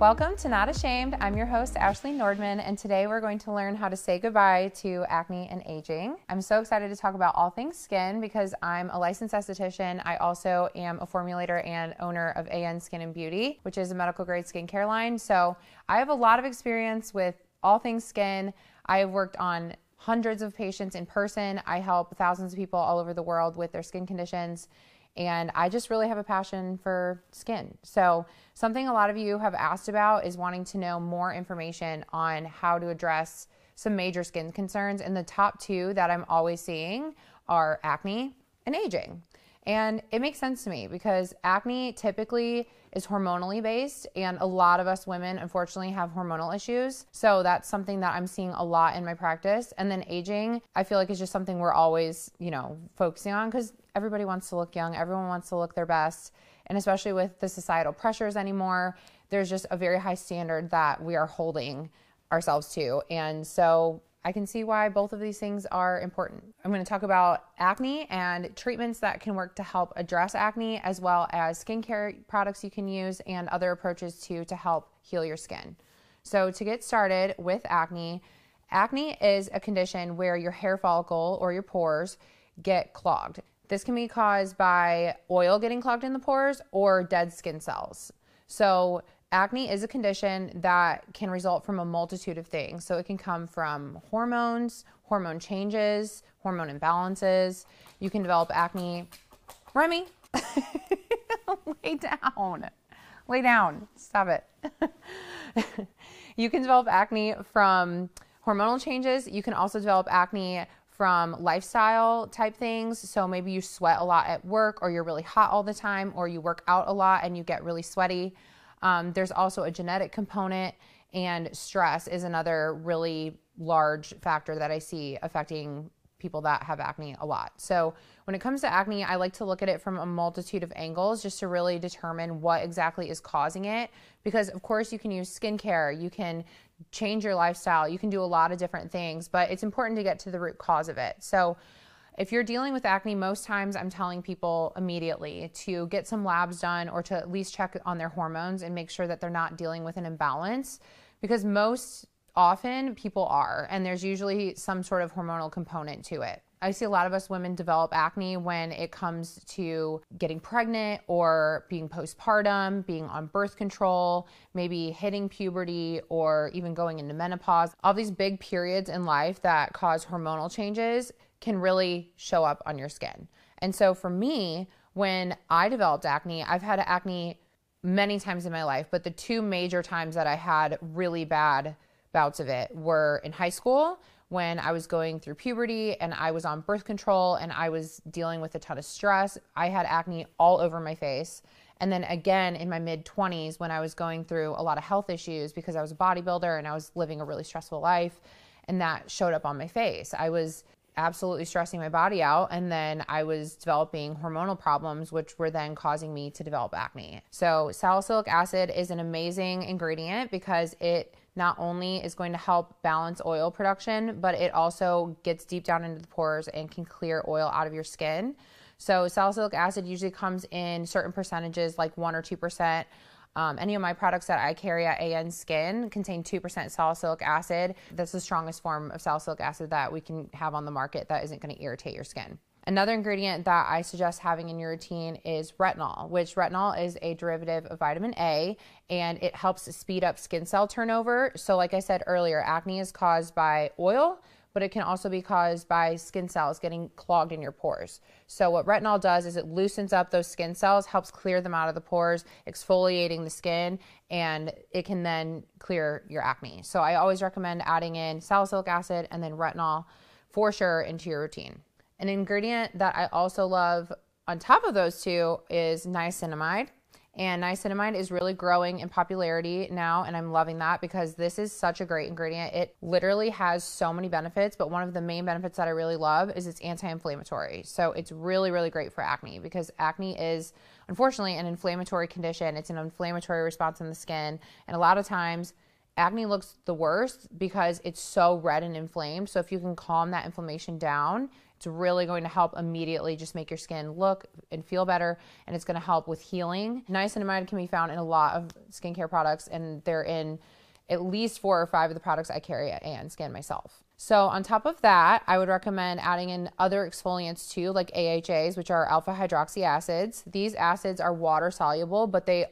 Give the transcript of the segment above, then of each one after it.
Welcome to Not Ashamed. I'm your host, Ashley Nordman, and today we're going to learn how to say goodbye to acne and aging. I'm so excited to talk about all things skin because I'm a licensed esthetician. I also am a formulator and owner of AN Skin and Beauty, which is a medical grade skincare line. So I have a lot of experience with all things skin. I have worked on hundreds of patients in person. I help thousands of people all over the world with their skin conditions. And I just really have a passion for skin. So, something a lot of you have asked about is wanting to know more information on how to address some major skin concerns. And the top two that I'm always seeing are acne and aging. And it makes sense to me because acne typically is hormonally based, and a lot of us women unfortunately have hormonal issues. So that's something that I'm seeing a lot in my practice. And then aging, I feel like is just something we're always, you know, focusing on because everybody wants to look young, everyone wants to look their best. And especially with the societal pressures anymore, there's just a very high standard that we are holding ourselves to. And so I can see why both of these things are important. I'm going to talk about acne and treatments that can work to help address acne, as well as skincare products you can use and other approaches to to help heal your skin. So, to get started with acne, acne is a condition where your hair follicle or your pores get clogged. This can be caused by oil getting clogged in the pores or dead skin cells. So, acne is a condition that can result from a multitude of things. So it can come from hormones, hormone changes, hormone imbalances. You can develop acne. Remy, lay down. Lay down. Stop it. you can develop acne from hormonal changes. You can also develop acne from lifestyle type things. So maybe you sweat a lot at work, or you're really hot all the time, or you work out a lot and you get really sweaty. Um, there's also a genetic component, and stress is another really large factor that I see affecting people that have acne a lot. So, when it comes to acne, I like to look at it from a multitude of angles just to really determine what exactly is causing it. Because, of course, you can use skincare, you can change your lifestyle, you can do a lot of different things, but it's important to get to the root cause of it. So, if you're dealing with acne, most times I'm telling people immediately to get some labs done or to at least check on their hormones and make sure that they're not dealing with an imbalance because most often people are, and there's usually some sort of hormonal component to it. I see a lot of us women develop acne when it comes to getting pregnant or being postpartum, being on birth control, maybe hitting puberty or even going into menopause. All these big periods in life that cause hormonal changes can really show up on your skin. And so for me, when I developed acne, I've had acne many times in my life, but the two major times that I had really bad bouts of it were in high school when I was going through puberty and I was on birth control and I was dealing with a ton of stress. I had acne all over my face. And then again in my mid 20s when I was going through a lot of health issues because I was a bodybuilder and I was living a really stressful life and that showed up on my face. I was absolutely stressing my body out. And then I was developing hormonal problems, which were then causing me to develop acne. So, salicylic acid is an amazing ingredient because it not only is going to help balance oil production, but it also gets deep down into the pores and can clear oil out of your skin. So, salicylic acid usually comes in certain percentages, like 1 or 2%. Um, any of my products that I carry at AN Skin contain 2% salicylic acid. That's the strongest form of salicylic acid that we can have on the market that isn't going to irritate your skin. Another ingredient that I suggest having in your routine is retinol, which retinol is a derivative of vitamin A and it helps speed up skin cell turnover. So, like I said earlier, acne is caused by oil, but it can also be caused by skin cells getting clogged in your pores. So, what retinol does is it loosens up those skin cells, helps clear them out of the pores, exfoliating the skin, and it can then clear your acne. So, I always recommend adding in salicylic acid and then retinol for sure into your routine. An ingredient that I also love on top of those two is niacinamide. And niacinamide is really growing in popularity now, and I'm loving that because this is such a great ingredient. It literally has so many benefits, but one of the main benefits that I really love is it's anti inflammatory. So it's really, really great for acne because acne is unfortunately an inflammatory condition. It's an inflammatory response in the skin, and a lot of times, acne looks the worst because it's so red and inflamed. So if you can calm that inflammation down, It's really going to help immediately just make your skin look and feel better, and it's going to help with healing. Niacinamide can be found in a lot of skincare products, and they're in at least four or five of the products I carry at AN Skin myself. So, on top of that, I would recommend adding in other exfoliants too, like AHAs, which are alpha hydroxy acids. These acids are water soluble, but they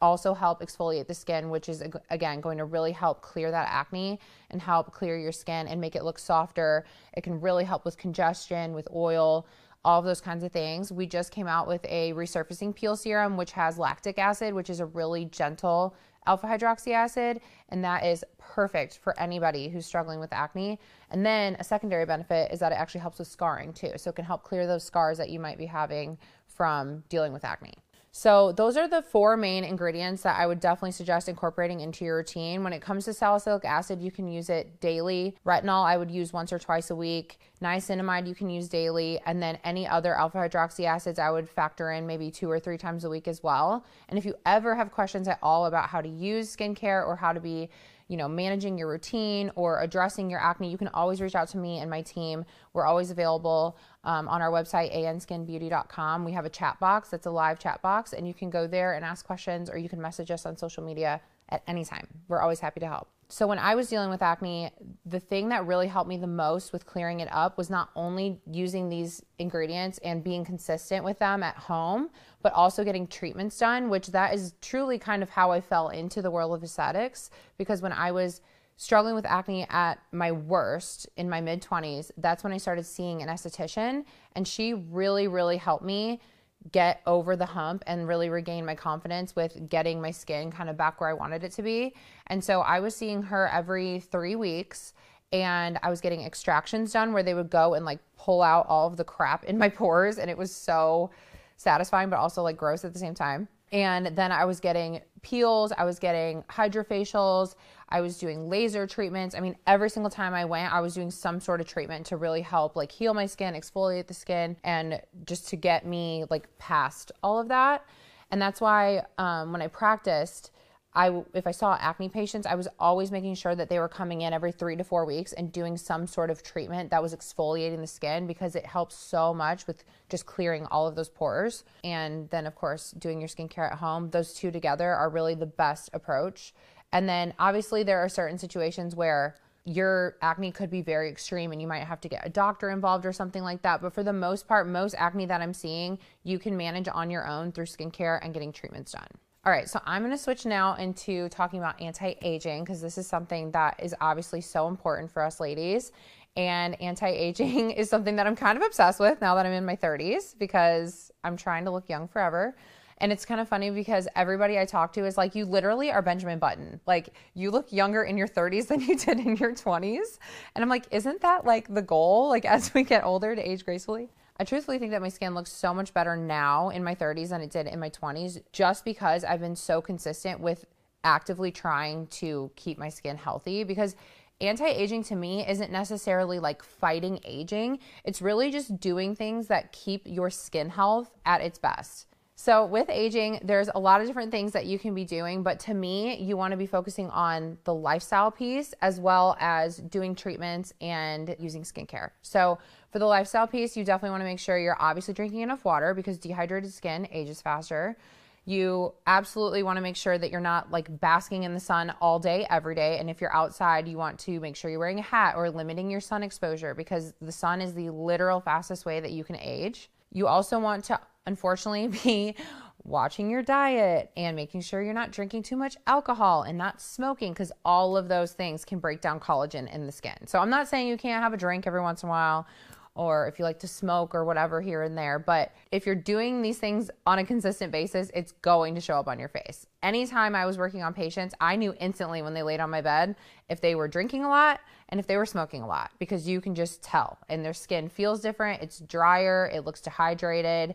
also help exfoliate the skin, which is again going to really help clear that acne and help clear your skin and make it look softer. It can really help with congestion, with oil, all of those kinds of things. We just came out with a resurfacing peel serum, which has lactic acid, which is a really gentle alpha hydroxy acid, and that is perfect for anybody who's struggling with acne. And then a secondary benefit is that it actually helps with scarring too. So it can help clear those scars that you might be having from dealing with acne. So, those are the four main ingredients that I would definitely suggest incorporating into your routine. When it comes to salicylic acid, you can use it daily. Retinol, I would use once or twice a week. Niacinamide, you can use daily. And then any other alpha hydroxy acids, I would factor in maybe two or three times a week as well. And if you ever have questions at all about how to use skincare or how to be you know, managing your routine or addressing your acne, you can always reach out to me and my team. We're always available um, on our website, anskinbeauty.com. We have a chat box that's a live chat box, and you can go there and ask questions or you can message us on social media at any time. We're always happy to help. So, when I was dealing with acne, the thing that really helped me the most with clearing it up was not only using these ingredients and being consistent with them at home, but also getting treatments done, which that is truly kind of how I fell into the world of aesthetics. Because when I was struggling with acne at my worst in my mid 20s, that's when I started seeing an esthetician, and she really, really helped me get over the hump and really regain my confidence with getting my skin kind of back where I wanted it to be. And so I was seeing her every three weeks and I was getting extractions done where they would go and like pull out all of the crap in my pores. And it was so satisfying, but also like gross at the same time. And then I was getting peels, I was getting hydrofacials, I was doing laser treatments. I mean, every single time I went, I was doing some sort of treatment to really help like heal my skin, exfoliate the skin, and just to get me like past all of that. And that's why um, when I practiced, I if I saw acne patients, I was always making sure that they were coming in every 3 to 4 weeks and doing some sort of treatment that was exfoliating the skin because it helps so much with just clearing all of those pores. And then of course, doing your skincare at home, those two together are really the best approach. And then obviously there are certain situations where your acne could be very extreme and you might have to get a doctor involved or something like that. But for the most part, most acne that I'm seeing, you can manage on your own through skincare and getting treatments done. All right, so I'm going to switch now into talking about anti aging because this is something that is obviously so important for us ladies. And anti aging is something that I'm kind of obsessed with now that I'm in my 30s because I'm trying to look young forever. And it's kind of funny because everybody I talk to is like, you literally are Benjamin Button. Like, you look younger in your 30s than you did in your 20s. And I'm like, isn't that like the goal? Like, as we get older to age gracefully? I truthfully think that my skin looks so much better now in my 30s than it did in my 20s just because I've been so consistent with actively trying to keep my skin healthy because anti-aging to me isn't necessarily like fighting aging. It's really just doing things that keep your skin health at its best. So, with aging, there's a lot of different things that you can be doing, but to me, you want to be focusing on the lifestyle piece as well as doing treatments and using skincare. So, for the lifestyle piece, you definitely want to make sure you're obviously drinking enough water because dehydrated skin ages faster. You absolutely want to make sure that you're not like basking in the sun all day, every day. And if you're outside, you want to make sure you're wearing a hat or limiting your sun exposure because the sun is the literal fastest way that you can age. You also want to unfortunately be watching your diet and making sure you're not drinking too much alcohol and not smoking because all of those things can break down collagen in the skin. So I'm not saying you can't have a drink every once in a while or if you like to smoke or whatever here and there. But if you're doing these things on a consistent basis, it's going to show up on your face. Anytime I was working on patients, I knew instantly when they laid on my bed if they were drinking a lot and if they were smoking a lot because you can just tell. And their skin feels different, it's drier, it looks dehydrated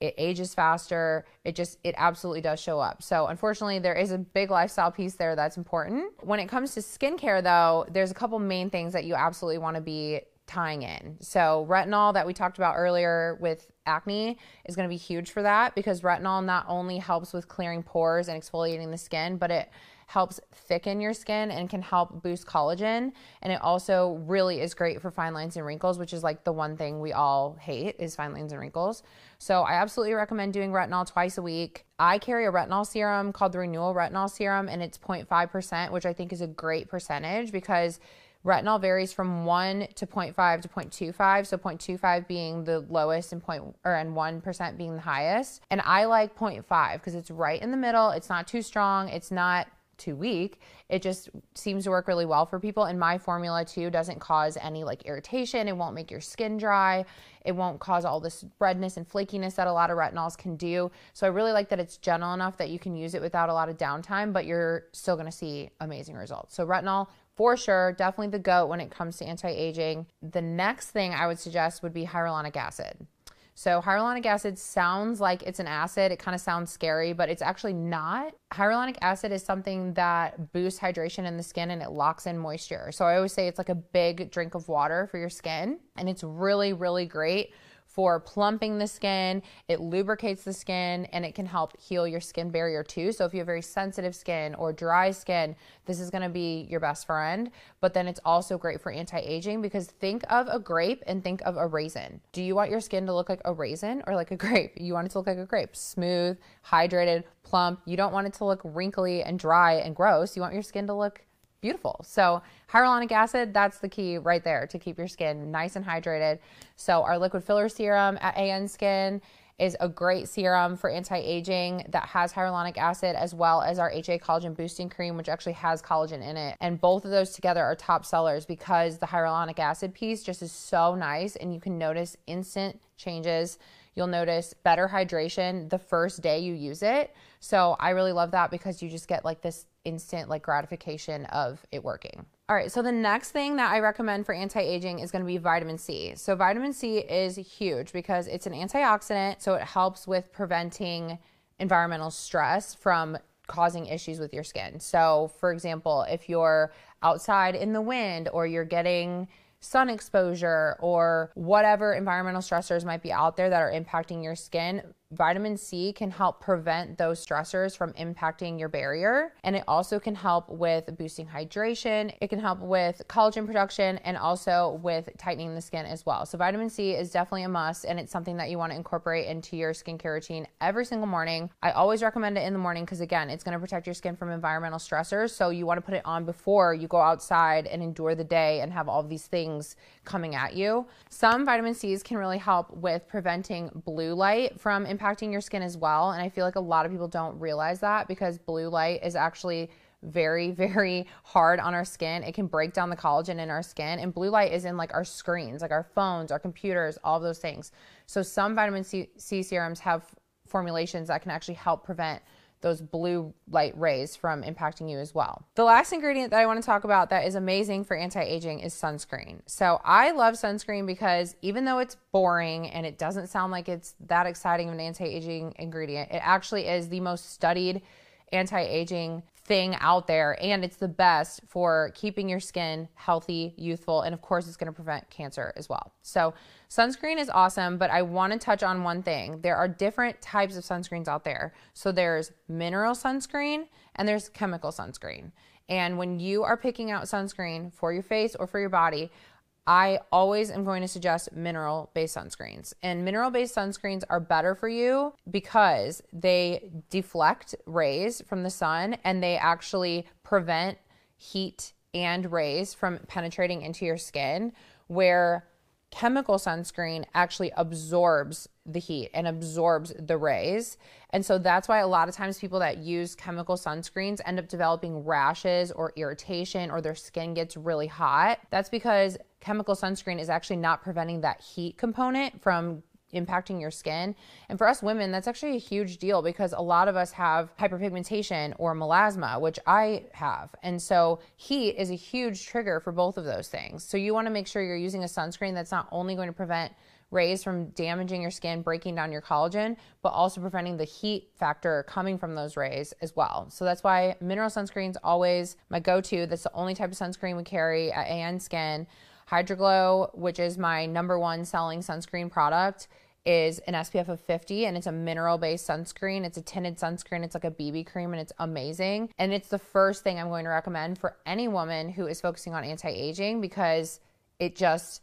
it ages faster it just it absolutely does show up so unfortunately there is a big lifestyle piece there that's important when it comes to skincare though there's a couple main things that you absolutely want to be tying in so retinol that we talked about earlier with acne is going to be huge for that because retinol not only helps with clearing pores and exfoliating the skin but it helps thicken your skin and can help boost collagen. And it also really is great for fine lines and wrinkles, which is like the one thing we all hate is fine lines and wrinkles. So I absolutely recommend doing retinol twice a week. I carry a retinol serum called the Renewal Retinol Serum, and it's 0.5%, which I think is a great percentage because retinol varies from 1 to 0.5 to 0.25 so 0.25 being the lowest and point or and 1% being the highest and i like 0.5 because it's right in the middle it's not too strong it's not too weak. It just seems to work really well for people. And my formula too doesn't cause any like irritation. It won't make your skin dry. It won't cause all this redness and flakiness that a lot of retinols can do. So I really like that it's gentle enough that you can use it without a lot of downtime, but you're still gonna see amazing results. So retinol for sure, definitely the goat when it comes to anti aging. The next thing I would suggest would be hyaluronic acid. So, hyaluronic acid sounds like it's an acid. It kind of sounds scary, but it's actually not. Hyaluronic acid is something that boosts hydration in the skin and it locks in moisture. So, I always say it's like a big drink of water for your skin, and it's really, really great for plumping the skin, it lubricates the skin, and it can help heal your skin barrier too. So if you have very sensitive skin or dry skin, this is gonna be your best friend. But then it's also great for anti aging because think of a grape and think of a raisin. Do you want your skin to look like a raisin or like a grape? You want it to look like a grape, smooth, hydrated, plump. You don't want it to look wrinkly and dry and gross. You want your skin to look beautiful. So, hyaluronic acid, that's the key right there to keep your skin nice and hydrated. So, our liquid filler serum at AN Skin is a great serum for anti-aging that has hyaluronic acid as well as our HA collagen boosting cream which actually has collagen in it and both of those together are top sellers because the hyaluronic acid piece just is so nice and you can notice instant changes You'll notice better hydration the first day you use it. So I really love that because you just get like this instant like gratification of it working. All right, so the next thing that I recommend for anti-aging is going to be vitamin C. So vitamin C is huge because it's an antioxidant, so it helps with preventing environmental stress from causing issues with your skin. So, for example, if you're outside in the wind or you're getting sun exposure or whatever environmental stressors might be out there that are impacting your skin, vitamin C can help prevent those stressors from impacting your barrier. And it also can help with boosting hydration. It can help with collagen production and also with tightening the skin as well. So, vitamin C is definitely a must, and it's something that you want to incorporate into your skincare routine every single morning. I always recommend it in the morning because, again, it's going to protect your skin from environmental stressors. So, you want to put it on before you go outside and endure the day and have all these things coming at you. Some vitamin C's can really help with preventing blue light from impacting your skin as well. And I feel like a lot of people don't realize that because blue light is actually very, very hard on our skin. It can break down the collagen in our skin. And blue light is in like our screens, like our phones, our computers, all those things. So some vitamin C, C serums have formulations that can actually help prevent those blue light rays from impacting you as well. The last ingredient that I want to talk about that is amazing for anti aging is sunscreen. So I love sunscreen because even though it's boring and it doesn't sound like it's that exciting of an anti aging ingredient, it actually is the most studied anti aging thing out there and it's the best for keeping your skin healthy, youthful, and of course it's going to prevent cancer as well. So, sunscreen is awesome, but I want to touch on one thing. There are different types of sunscreens out there. So, there's mineral sunscreen and there's chemical sunscreen. And when you are picking out sunscreen for your face or for your body, I always am going to suggest mineral based sunscreens. And mineral based sunscreens are better for you because they deflect rays from the sun and they actually prevent heat and rays from penetrating into your skin, where chemical sunscreen actually absorbs the heat and absorbs the rays. And so that's why a lot of times people that use chemical sunscreens end up developing rashes or irritation or their skin gets really hot. That's because chemical sunscreen is actually not preventing that heat component from impacting your skin. And for us women, that's actually a huge deal because a lot of us have hyperpigmentation or melasma, which I have. And so heat is a huge trigger for both of those things. So you want to make sure you're using a sunscreen that's not only going to prevent rays from damaging your skin, breaking down your collagen, but also preventing the heat factor coming from those rays as well. So that's why mineral sunscreen's always my go-to. That's the only type of sunscreen we carry at AN Skin. Hydroglow, which is my number one selling sunscreen product, is an SPF of 50 and it's a mineral based sunscreen. It's a tinted sunscreen. It's like a BB cream and it's amazing. And it's the first thing I'm going to recommend for any woman who is focusing on anti aging because it just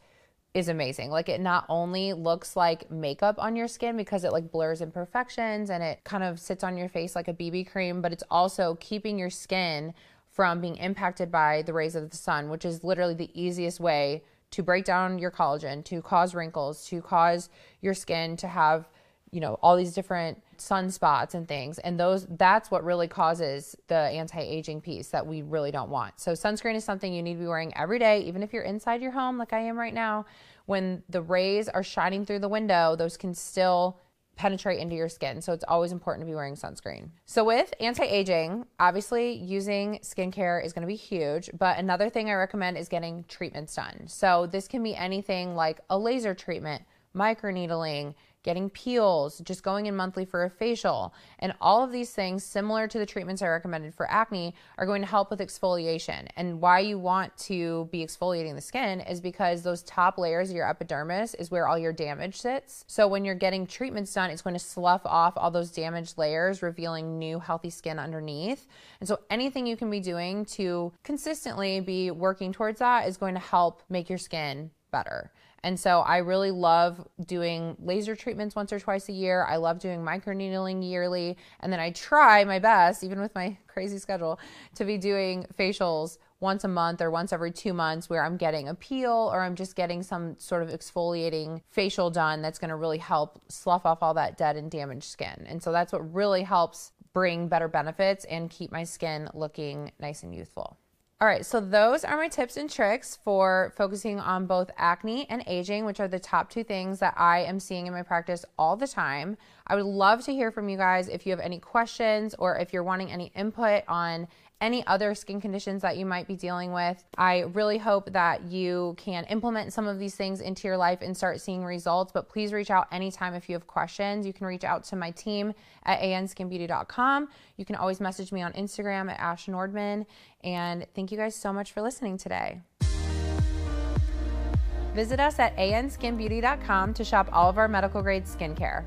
is amazing. Like it not only looks like makeup on your skin because it like blurs imperfections and it kind of sits on your face like a BB cream, but it's also keeping your skin from being impacted by the rays of the sun, which is literally the easiest way to break down your collagen, to cause wrinkles, to cause your skin to have, you know, all these different sunspots and things. And those that's what really causes the anti-aging piece that we really don't want. So sunscreen is something you need to be wearing every day, even if you're inside your home like I am right now. When the rays are shining through the window, those can still penetrate into your skin. So it's always important to be wearing sunscreen. So with anti-aging, obviously using skincare is going to be huge, but another thing I recommend is getting treatments done. So this can be anything like a laser treatment, microneedling, getting peels, just going in monthly for a facial. And all of these things, similar to the treatments I recommended for acne, are going to help with exfoliation. And why you want to be exfoliating the skin is because those top layers of your epidermis is where all your damage sits. So when you're getting treatments done, it's going to slough off all those damaged layers, revealing new healthy skin underneath. And so anything you can be doing to consistently be working towards that is going to help make your skin better. And so I really love doing laser treatments once or twice a year. I love doing microneedling yearly. And then I try my best, even with my crazy schedule, to be doing facials once a month or once every two months where I'm getting a peel or I'm just getting some sort of exfoliating facial done that's to really help slough off all that dead and damaged skin. And so that's what really helps bring better benefits and keep my skin looking nice and youthful. All right, so those are my tips and tricks for focusing on both acne and aging, which are the top two things that I am seeing in my practice all the time. I would love to hear from you guys if you have any questions or if you're wanting any input on any other skin conditions that you might be dealing with. I really hope that you can implement some of these things into your life and start seeing results. But please reach out anytime if you have questions. You can reach out to my team at anskinbeauty.com. You can always message me on Instagram at Ash Nordman. And thank you guys so much for listening today. Visit us at anskinbeauty.com to shop all of our medical grade skincare.